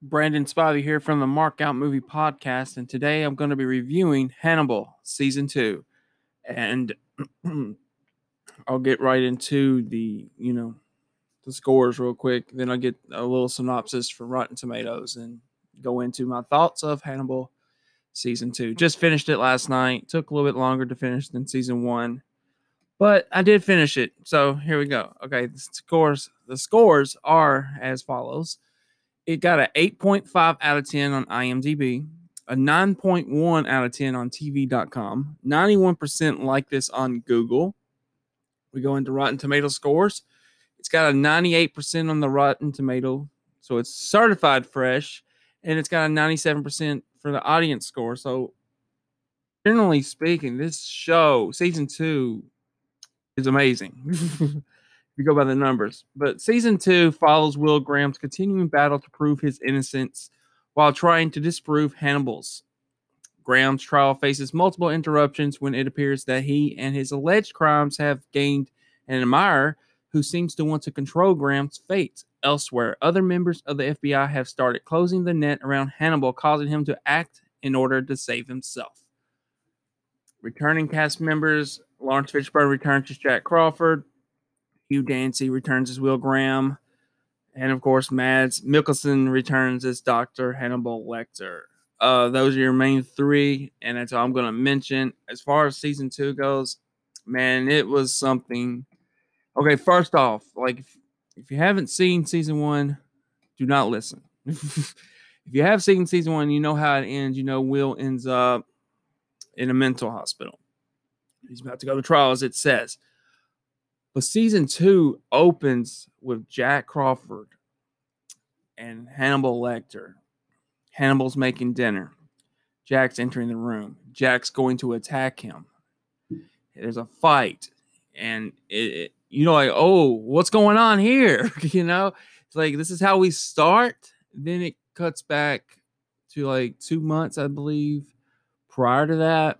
Brandon Spivey here from the Mark Out Movie Podcast, and today I'm going to be reviewing Hannibal Season 2. And I'll get right into the, you know, the scores real quick. Then I'll get a little synopsis for Rotten Tomatoes and go into my thoughts of Hannibal Season 2. Just finished it last night. Took a little bit longer to finish than Season 1. But I did finish it. So here we go. Okay, the scores the scores are as follows it got an 8.5 out of 10 on IMDb, a 9.1 out of 10 on TV.com, 91% like this on Google. We go into Rotten Tomato scores. It's got a 98% on the Rotten Tomato, so it's certified fresh, and it's got a 97% for the audience score. So, generally speaking, this show, season two, is amazing. you go by the numbers. But season two follows Will Graham's continuing battle to prove his innocence while trying to disprove Hannibal's. Graham's trial faces multiple interruptions when it appears that he and his alleged crimes have gained an admirer who seems to want to control Graham's fate. Elsewhere, other members of the FBI have started closing the net around Hannibal, causing him to act in order to save himself. Returning cast members Laurence Fishburne returns as Jack Crawford, Hugh Dancy returns as Will Graham. And of course, Mads Mikkelsen returns as Dr. Hannibal Lecter. Uh, those are your main three, and that's all I'm going to mention. As far as season two goes, man, it was something. Okay, first off, like if, if you haven't seen season one, do not listen. if you have seen season one, you know how it ends. You know, Will ends up in a mental hospital. He's about to go to trial, as it says. But season two opens with Jack Crawford and Hannibal Lecter. Hannibal's making dinner. Jack's entering the room. Jack's going to attack him. There's a fight, and it, it, you know, like, oh, what's going on here? you know, it's like this is how we start. Then it cuts back to like two months, I believe, prior to that,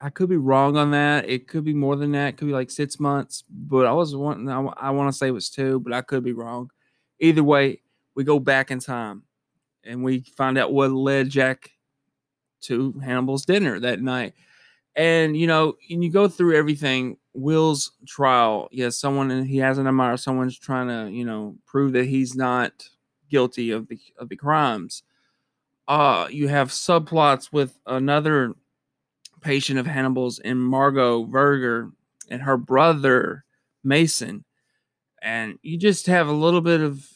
I could be wrong on that. It could be more than that. It could be like six months, but I was wanting. I, I want to say it was two, but I could be wrong. Either way, we go back in time, and we find out what led Jack to Hannibal's dinner that night. And you know, and you go through everything. Will's trial. Yes, someone he has an admirer. Someone's trying to you know prove that he's not guilty of the of the crimes. Uh, you have subplots with another patient of Hannibal's and Margot Verger and her brother Mason. And you just have a little bit of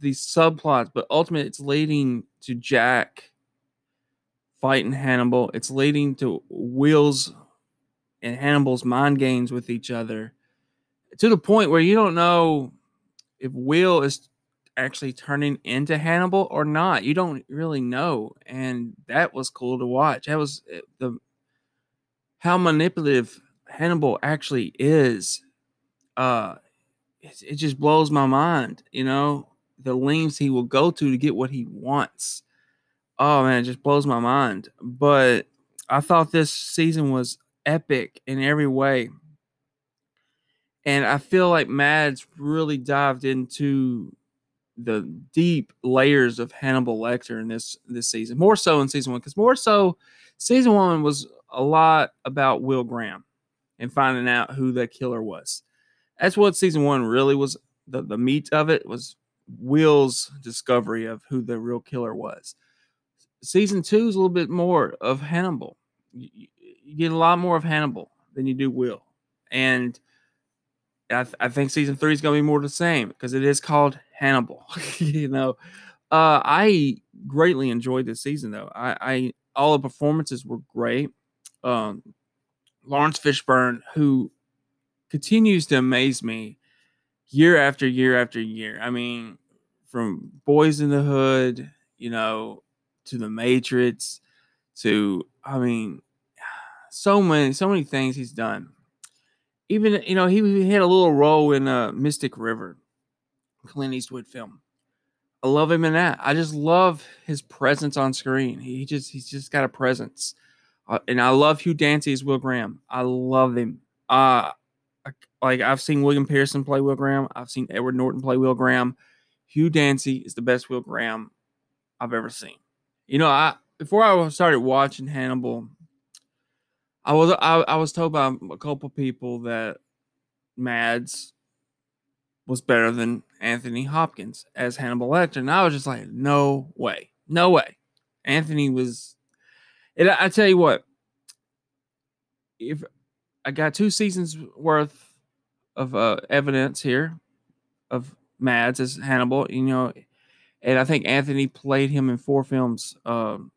these subplots, but ultimately it's leading to Jack fighting Hannibal. It's leading to Will's and Hannibal's mind games with each other to the point where you don't know if Will is actually turning into Hannibal or not. You don't really know. And that was cool to watch. That was eh, the how manipulative Hannibal actually is. Uh, it, it just blows my mind. You know the lengths he will go to to get what he wants. Oh man, it just blows my mind. But I thought this season was epic in every way. And I feel like Mads really dived into the deep layers of Hannibal Lecter in this this season, more so in season one, because more so season one was a lot about Will Graham and finding out who the killer was. That's what season one really was. The, the meat of it was Will's discovery of who the real killer was. Season two is a little bit more of Hannibal. You, you get a lot more of Hannibal than you do Will. And I, th- I think season three is going to be more the same because it is called Hannibal. you know, uh, I greatly enjoyed this season though. I, I all the performances were great um, Laurence Fishburne, who continues to amaze me year after year after year. I mean, from Boys in the Hood, you know, to The Matrix, to I mean, so many, so many things he's done. Even you know, he, he had a little role in uh, Mystic River, Clint Eastwood film. I love him in that. I just love his presence on screen. He just he's just got a presence. Uh, and I love Hugh Dancy as Will Graham. I love him. Uh, like I've seen William Petersen play Will Graham. I've seen Edward Norton play Will Graham. Hugh Dancy is the best Will Graham I've ever seen. You know, I before I started watching Hannibal, I was I, I was told by a couple people that Mads was better than Anthony Hopkins as Hannibal Lecter, and I was just like, no way, no way. Anthony was. And I, I tell you what, if I got two seasons worth of uh, evidence here of Mads as Hannibal, you know, and I think Anthony played him in four films, um,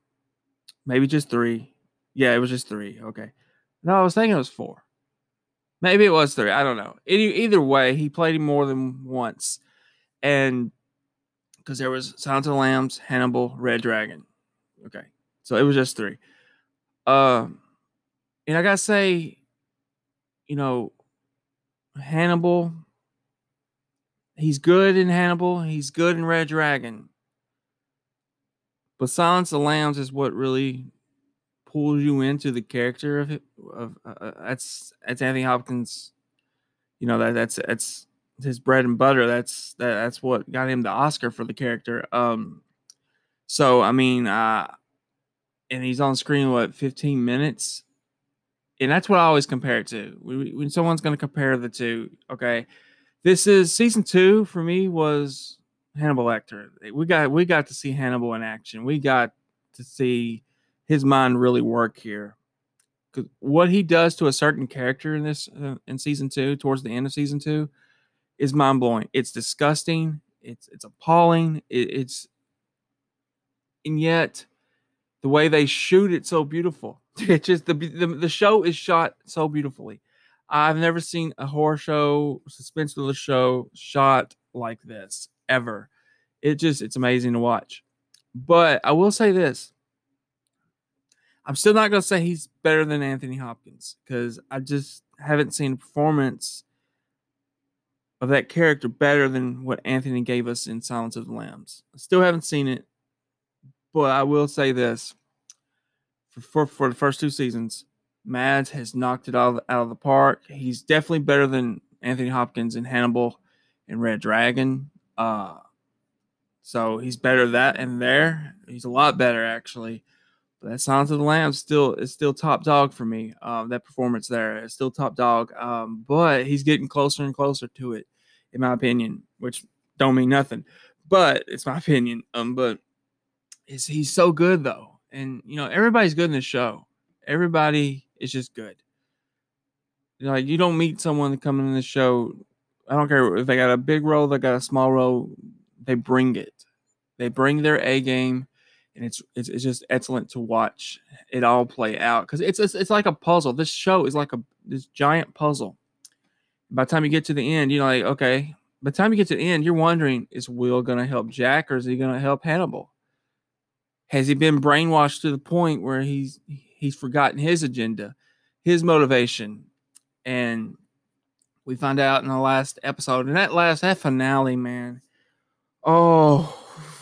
maybe just three. Yeah, it was just three. Okay, no, I was thinking it was four. Maybe it was three. I don't know. Any, either way, he played him more than once, and because there was Silence of the Lambs, Hannibal, Red Dragon. Okay, so it was just three. Um, and I gotta say, you know, Hannibal. He's good in Hannibal. He's good in Red Dragon. But Silence of Lambs is what really pulls you into the character of. Of uh, uh, that's that's Anthony Hopkins. You know that that's that's his bread and butter. That's that, that's what got him the Oscar for the character. Um, so I mean, uh, and he's on screen what 15 minutes, and that's what I always compare it to. When someone's going to compare the two, okay, this is season two for me was Hannibal Lecter. We got we got to see Hannibal in action. We got to see his mind really work here. Cause what he does to a certain character in this uh, in season two, towards the end of season two, is mind blowing. It's disgusting. It's it's appalling. It, it's and yet the way they shoot it so beautiful. It's just the, the the show is shot so beautifully. I've never seen a horror show, suspense show shot like this ever. It just it's amazing to watch. But I will say this: I'm still not going to say he's better than Anthony Hopkins because I just haven't seen a performance of that character better than what Anthony gave us in Silence of the Lambs. I still haven't seen it, but I will say this for, for, for the first two seasons, Mads has knocked it out of, out of the park. He's definitely better than Anthony Hopkins in Hannibal and Red Dragon. Uh, so he's better that and there. He's a lot better actually But that Silence of the Lambs still is still top dog for me. Um, that performance there is still top dog. Um, but he's getting closer and closer to it, in my opinion, which don't mean nothing. But it's my opinion. Um, but is he's so good though, and you know everybody's good in the show. Everybody is just good. Like you don't meet someone coming in the show. I don't care if they got a big role, they got a small role. They bring it. They bring their A game and it's it's, it's just excellent to watch it all play out because it's, it's it's like a puzzle. This show is like a this giant puzzle. By the time you get to the end, you're like, okay. By the time you get to the end, you're wondering, is Will to help Jack or is he to help Hannibal? Has he been brainwashed to the point where he's he's forgotten his agenda, his motivation, and we find out in the last episode, and that last that finale, man. Oh,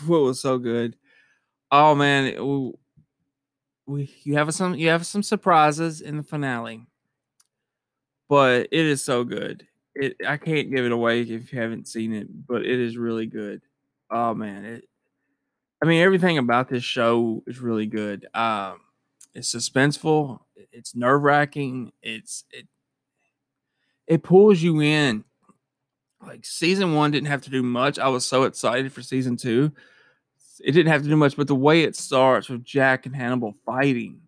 what was so good Oh man, we you have some you have some surprises in the finale, but it is so good. It I can't give it away if you haven't seen it, but it is really good. Oh man, it. I mean, everything about this show is really good. Um, it's suspenseful. It's nerve wracking. It's it. It pulls you in. Like season one didn't have to do much. I was so excited for season two it didn't have to do much, but the way it starts with Jack and Hannibal fighting,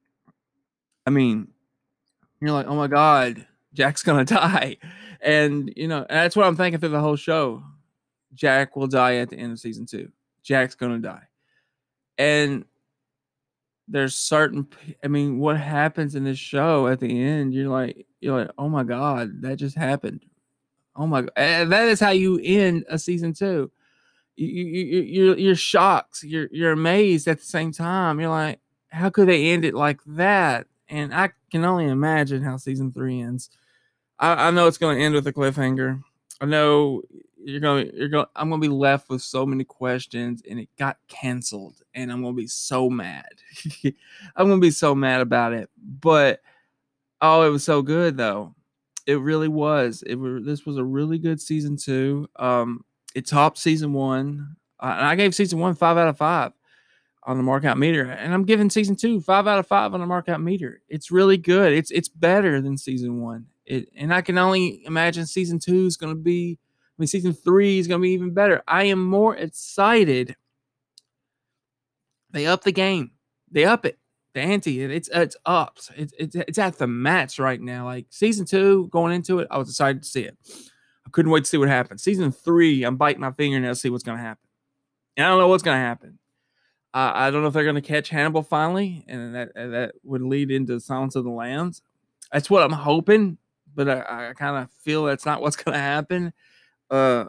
I mean, you're like, oh my god, Jack's gonna die, and you know that's what I'm thinking through the whole show. Jack will die at the end of season two. Jack's gonna die, and there's certain. I mean, what happens in this show at the end? You're like, you're like, oh my god, that just happened. Oh my god, and eh, that is how you end a season two you, you you're you're shocked. You're you're amazed at the same time. You're like, how could they end it like that? And I can only imagine how season three ends. I, I know it's going to end with a cliffhanger. I know you're to you're gonna I'm to be left with so many questions, and it got canceled, and I'm to be so mad. I'm to be so mad about it. But oh, it was so good though. It really was. It was. This was a really good season two. Um, it topped season one. Uh, and I gave season one five out of five. on the markout meter, and I'm giving season two five out of five on the markout meter. It's really good. It's it's better than season one. It, and I can only imagine season two is going to be. I mean, season three is going to be even better. I am more excited. They up the game. They up it. The ante. It's it's up. It's, it's it's at the max right now. Like season two, going into it, I was excited to see it. I couldn't wait to see what happened. Season three, I'm biting my fingernail to see what's going to happen. And I don't know what's going to happen. Uh, I don't know if they're going to catch Hannibal finally, and that that would lead into Silence of the Lambs. That's what I'm hoping, but I, I kind of feel that's not what's going to happen. Uh,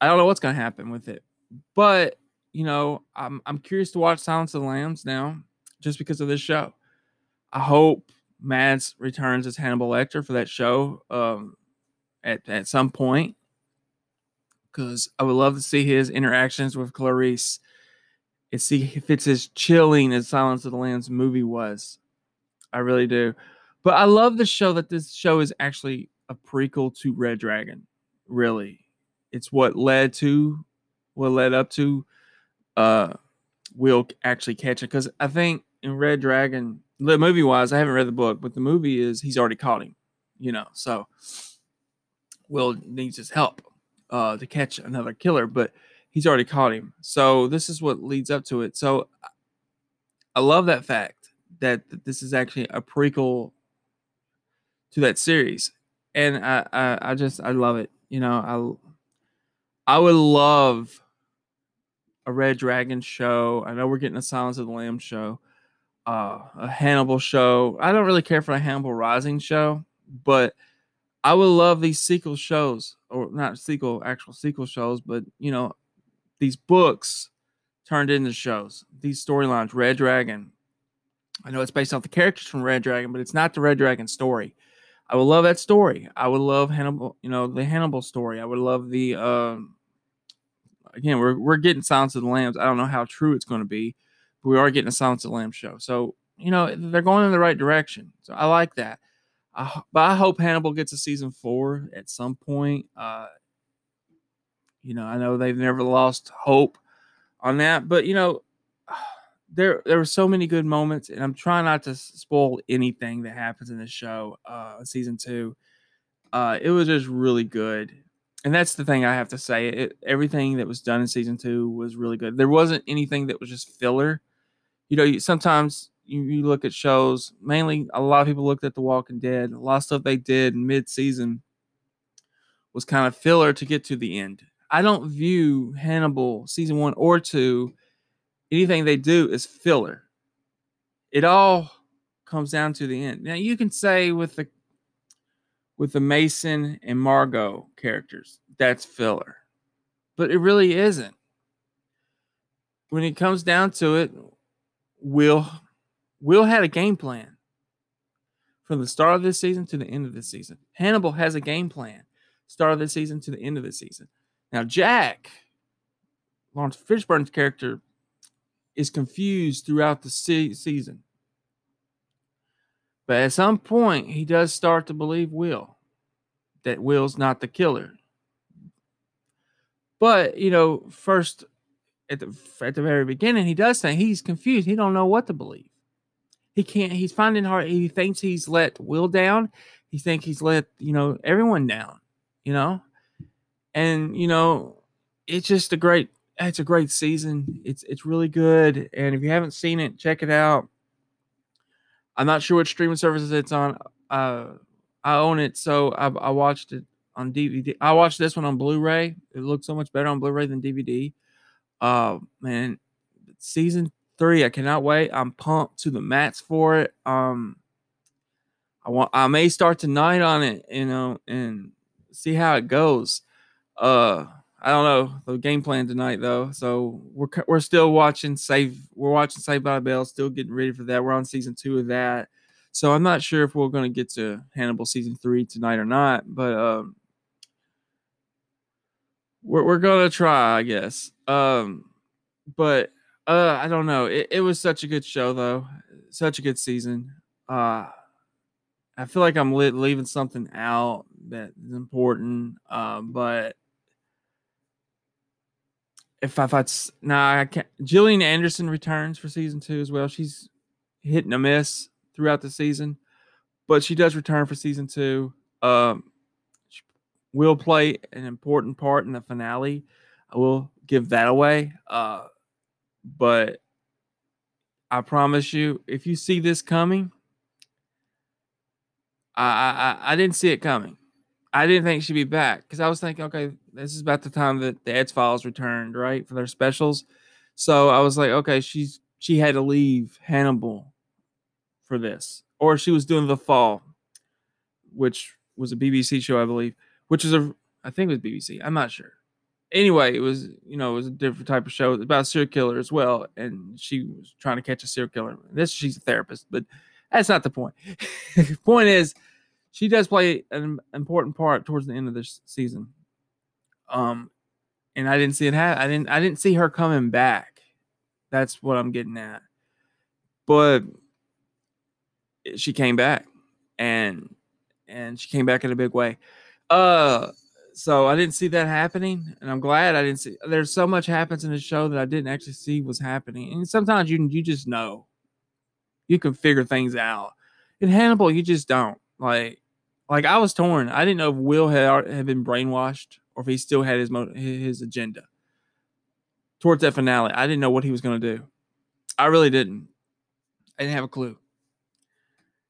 I don't know what's to happen with it, but you know, I'm I'm curious to watch Silence of the Lambs now, just because of this show. I hope Mads returns as Hannibal Lecter for that show um, at at some point, because I would love to see his interactions with Clarice and see if it's as chilling as Silence of the Lambs movie was. I really do. But I love the show that this show is actually a prequel to Red Dragon. Really. It's what led to what led up to uh Will actually catch. Because I think in Red Dragon, the movie wise, I haven't read the book, but the movie is he's already caught him, you know. So Will needs his help uh to catch another killer. But he's already caught him. So this is what leads up to it. So I love that fact that, this is actually a prequel to that series, and I, I, I just I love it. You know, I I would love a Red Dragon show. I know we're getting a Silence of the Lamb show, uh, a Hannibal show. I don't really care for a Hannibal Rising show, but I would love these sequel shows, or not sequel, actual sequel shows, but you know, these books turned into shows. These storylines, Red Dragon. I know it's based off the characters from Red Dragon, but it's not the Red Dragon story. I would love that story. I would love Hannibal, you know, the Hannibal story. I would love the um again, we're we're getting Silence of the Lambs. I don't know how true it's going to be, but we are getting a Silence of the Lambs show. So, you know, they're going in the right direction. So I like that. I, but I hope Hannibal gets a season four at some point. Uh, you know, I know they've never lost hope on that, but you know, there there were so many good moments, and I'm trying not to spoil anything that happens in the show. Uh, season two, uh, it was just really good, and that's the thing I have to say. It, everything that was done in season two was really good. There wasn't anything that was just filler. You know, you, sometimes you, you look at shows. Mainly, a lot of people looked at The Walking Dead. A lot of stuff they did mid season was kind of filler to get to the end I don't view Hannibal season one or two, anything they do is filler. It all comes down to the end. Now you can say with the with the Mason and Margot characters, that's filler. But it really isn't. When it comes down to it, Will Will had a game plan from the start of this season to the end of this season. Hannibal has a game plan, start of this season to the end of the season. Now, Jack, Laurence Fishburne's character, is confused throughout the se- season. But at some point, he does start to believe Will, that Will's not the killer. But, you know, first at the at the very beginning, he does say he's confused. He don't know what to believe. He can't. He's finding hard. He thinks he's let Will down. He thinks he's let you know everyone down. You know, and you know, it's just a great it's a great season. It's it's really good, and if you haven't seen it, check it out. I'm not sure which streaming services it's on. Uh, I own it, so I, I watched it on DVD. I watched this one on Blu-ray. It looks so much better on Blu-ray than DVD. Uh, man, season three, I cannot wait. I'm pumped to the mats for it. Um, I want I may start tonight on it, you know, and see how it goes. Uh, I don't know the game plan tonight though. So we're we're still watching Save. We're watching Saved by the Bell. Still getting ready for that. We're on season two of that. So I'm not sure if we're going to get to Hannibal season three tonight or not. But um, we're we're gonna try, I guess. Um, but uh, I don't know. It, it was such a good show though. Such a good season. Uh, I feel like I'm leaving something out that is important. Uh, but if I thought nah, I can't. Gillian Anderson returns for season two as well. She's hitting a miss throughout the season, but she does return for season two. Um, she will play an important part in the finale. I will give that away. Uh, but I promise you, if you see this coming, I I, I didn't see it coming. I didn't think she'd be back because I was thinking, okay, this is about the time that the X Files returned, right, for their specials. So I was like, okay, she's she had to leave Hannibal for this, or she was doing The Fall, which was a BBC show, I believe, which is a I think it was BBC. I'm not sure. Anyway, it was you know it was a different type of show about serial killer as well, and she was trying to catch a serial killer. This she's a therapist, but that's not the point. point is she does play an important part towards the end of this season. Um, and I didn't see it happen. I didn't. I didn't see her coming back. That's what I'm getting at. But she came back, and and she came back in a big way. Uh, so I didn't see that happening, and I'm glad I didn't see. There's so much happens in the show that I didn't actually see was happening, and sometimes you you just know, you can figure things out. In Hannibal, you just don't. Like, like I was torn. I didn't know if Will had had been brainwashed or if he still had his mo- his agenda towards that finale. I didn't know what he was going to do. I really didn't. I didn't have a clue.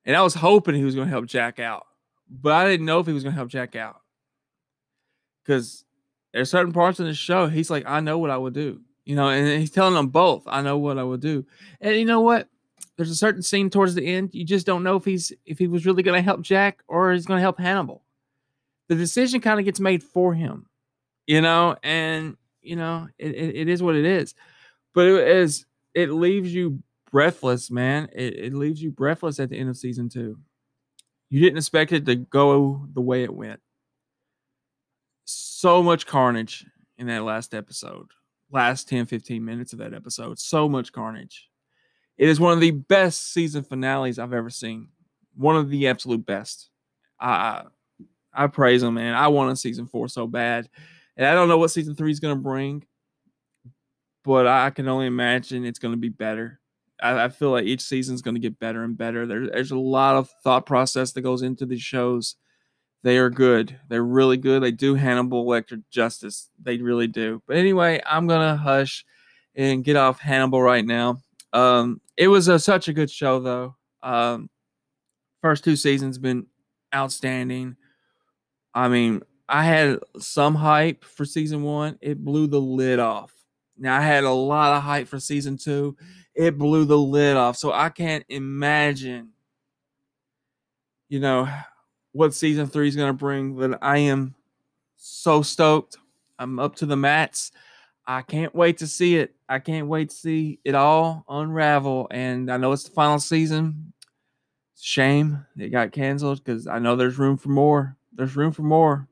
And I was hoping he was going to help Jack out, but I didn't know if he was going to help Jack out because there's certain parts in the show he's like, I know what I would do, you know, and he's telling them both, I know what I would do. And you know what? There's a certain scene towards the end you just don't know if he's if he was really going to help Jack or he's going to help Hannibal. The decision kind of gets made for him, you know, and you know it, it, it is what it is. But it is it leaves you breathless, man. It, it leaves you breathless at the end of season two. You didn't expect it to go the way it went. So much carnage in that last episode, last 10, 15 minutes of that episode. So much carnage it is one of the best season finales I've ever seen. One of the absolute best. I I praise them, man. I want a season four so bad, and I don't know what season three is going to bring, but I can only imagine it's going to be better. I, I, feel like each season is going to get better and better. There, there's a lot of thought process that goes into these shows. They are good. They're really good. They do Hannibal Lecter justice. They really do. But anyway, I'm gonna hush and get off Hannibal right now. Um, it was a, such a good show, though. Um, first two seasons been outstanding. I mean, I had some hype for season one. It blew the lid off. Now I had a lot of hype for season two. It blew the lid off. So I can't imagine, you know, what season three is going to bring. But I am so stoked. I'm up to the mats. I can't wait to see it. I can't wait to see it all unravel. And I know it's the final season. Shame it got canceled because I know there's room for more. There's room for more.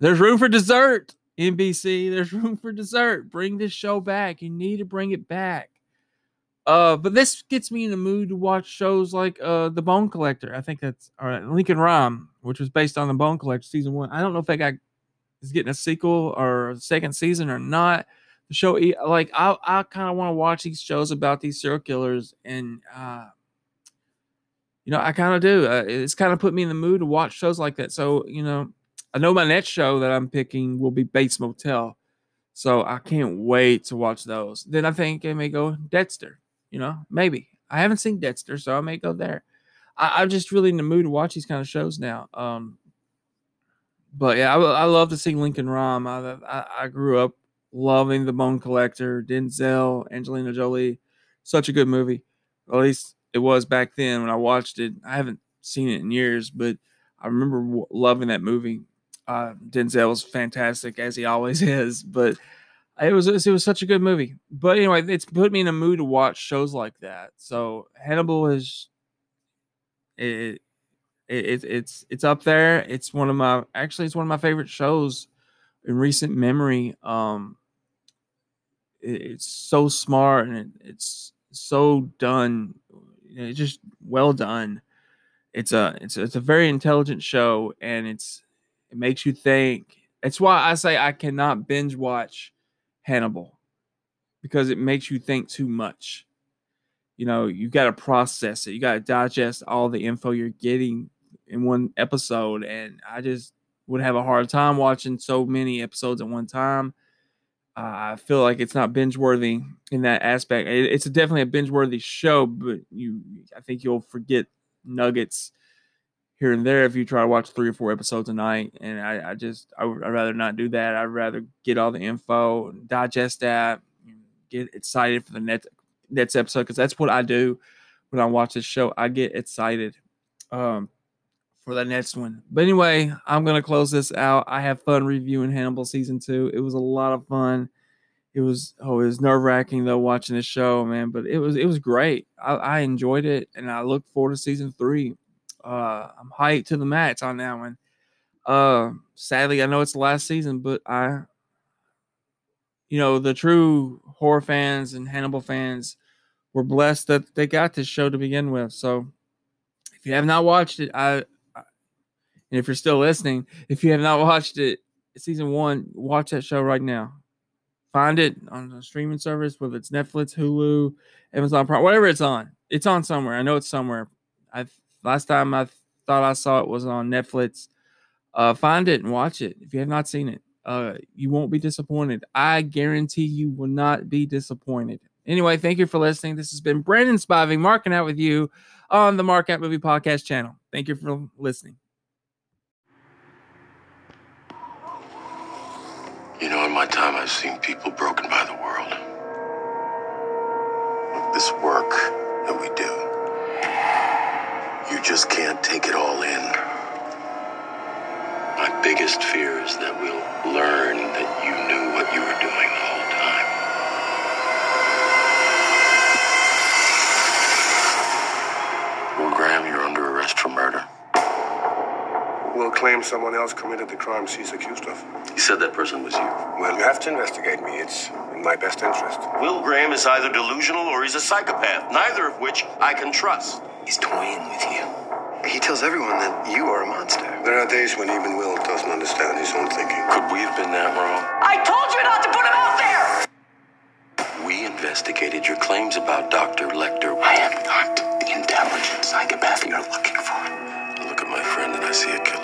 There's room for dessert, NBC. There's room for dessert. Bring this show back. You need to bring it back. Uh, but this gets me in the mood to watch shows like uh The Bone Collector. I think that's or Lincoln Rhyme, which was based on The Bone Collector season one. I don't know if that got is getting a sequel or a second season or not. The show, like, I, I kind of want to watch these shows about these serial killers, and uh, you know, I kind of do. Uh, it's kind of put me in the mood to watch shows like that. So, you know, I know my next show that I'm picking will be Bates Motel. So I can't wait to watch those. Then I think I may go Dexter, you know, maybe. I haven't seen Dexter, so I may go there. I, am just really in the mood to watch these kind of shows now. Um, but yeah, I, I love to see Lincoln Rhyme. I, I, I grew up loving The Bone Collector, Denzel, Angelina Jolie. Such a good movie. At least it was back then when I watched it. I haven't seen it in years, but I remember w- loving that movie. Uh, Denzel was fantastic as he always is, but it was it was such a good movie. But anyway, it's put me in a mood to watch shows like that. So Hannibal is it, it, it's it's up there. It's one of my actually it's one of my favorite shows in recent memory. Um, it, it's so smart and it, it's so done. It's just well done. It's a it's a, it's a very intelligent show and it's it makes you think. It's why I say I cannot binge watch Hannibal because it makes you think too much. You know, you got to process it. You got to digest all the info you're getting in one episode. And I just would have a hard time watching so many episodes at one time. Uh, I feel like it's not binge worthy in that aspect. It, it's definitely a binge worthy show, but you, I think you'll forget nuggets here and there if you try to watch three or four episodes a night. And I, I just, I would, I'd rather not do that. I'd rather get all the info, digest that, get excited for the next next episode because that's what I do when I watch this show. I get excited um, for the next one. But anyway, I'm gonna close this out. I have fun reviewing Hannibal season two. It was a lot of fun. It was oh, it was nerve wracking though watching the show, man. But it was it was great. I, I enjoyed it, and I look forward to season three. Uh, I'm hyped to the max on that one. Uh, sadly, I know it's the last season, but I, you know, the true horror fans and Hannibal fans were blessed that they got this show to begin with. So, if you have not watched it, I and if you're still listening, if you have not watched it, season one, watch that show right now. Find it on a streaming service, whether it's Netflix, Hulu, Amazon Prime, whatever it's on. It's on somewhere. I know it's somewhere. I last time I thought I saw it was on Netflix. Uh, find it and watch it if you have not seen it. Uh, you won't be disappointed. I guarantee you will not be disappointed. Anyway, thank you for listening. This has been Brandon Spiving marking out with you on the Mark Out Movie Podcast channel. Thank you for listening. You know, in my time, I've seen people broken by the world. This work that we do, you just can't take it all in. My biggest fear is that we'll learn that you knew what you were doing the whole time. Will Graham, you're under arrest for murder. Will claims someone else committed the crimes he's accused of. He said that person was you. Well, you have to investigate me. It's in my best interest. Will Graham is either delusional or he's a psychopath, neither of which I can trust. He's toying with you. He tells everyone that you are a monster. There are days when even Will doesn't understand his own thinking. Could we have been that wrong? I told you not to put him out there! We investigated your claims about Dr. Lecter. I am not the intelligent psychopath you're looking for. I look at my friend and I see a killer.